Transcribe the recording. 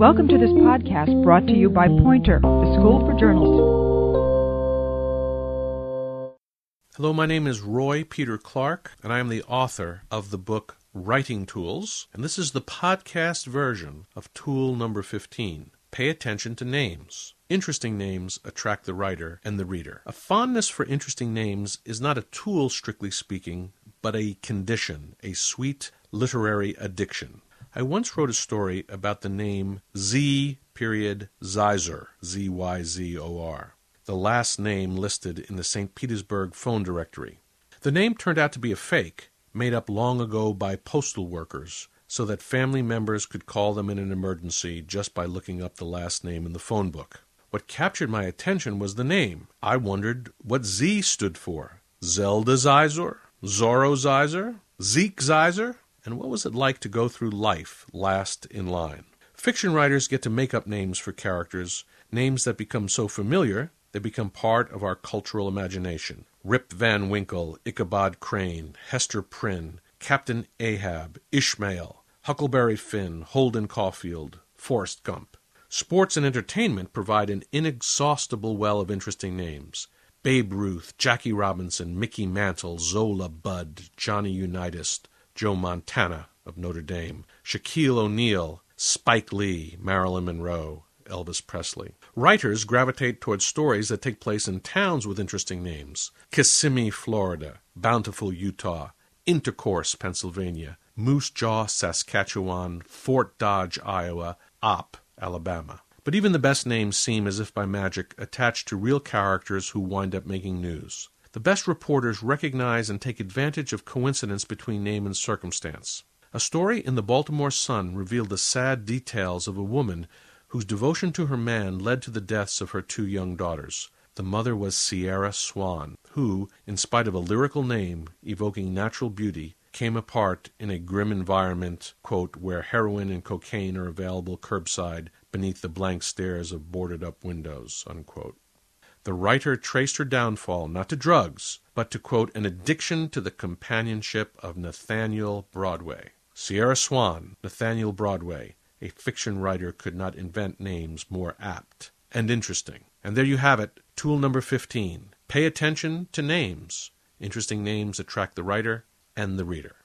Welcome to this podcast brought to you by Poynter, the School for Journalists. Hello, my name is Roy Peter Clark, and I am the author of the book Writing Tools, and this is the podcast version of tool number 15. Pay attention to names. Interesting names attract the writer and the reader. A fondness for interesting names is not a tool, strictly speaking, but a condition, a sweet literary addiction. I once wrote a story about the name Z Zyzor, Z Y Z O R, the last name listed in the St. Petersburg phone directory. The name turned out to be a fake, made up long ago by postal workers, so that family members could call them in an emergency just by looking up the last name in the phone book. What captured my attention was the name. I wondered what Z stood for. Zelda Zyzor? Zorro Zyzor? Zeke Zyzor? And what was it like to go through life last in line? Fiction writers get to make up names for characters, names that become so familiar they become part of our cultural imagination. Rip Van Winkle, Ichabod Crane, Hester Prynne, Captain Ahab, Ishmael, Huckleberry Finn, Holden Caulfield, Forrest Gump. Sports and entertainment provide an inexhaustible well of interesting names. Babe Ruth, Jackie Robinson, Mickey Mantle, Zola Budd, Johnny Unitas, Joe Montana of Notre Dame, Shaquille O'Neal, Spike Lee, Marilyn Monroe, Elvis Presley. Writers gravitate towards stories that take place in towns with interesting names Kissimmee, Florida, Bountiful, Utah, Intercourse, Pennsylvania, Moose Jaw, Saskatchewan, Fort Dodge, Iowa, Opp, Alabama. But even the best names seem, as if by magic, attached to real characters who wind up making news. The best reporters recognize and take advantage of coincidence between name and circumstance. A story in the Baltimore Sun revealed the sad details of a woman whose devotion to her man led to the deaths of her two young daughters. The mother was Sierra Swan, who, in spite of a lyrical name evoking natural beauty, came apart in a grim environment, quote, where heroin and cocaine are available curbside beneath the blank stares of boarded up windows. Unquote. The writer traced her downfall not to drugs, but to quote an addiction to the companionship of Nathaniel Broadway. Sierra Swan, Nathaniel Broadway, a fiction writer could not invent names more apt and interesting. And there you have it, tool number 15. Pay attention to names. Interesting names attract the writer and the reader.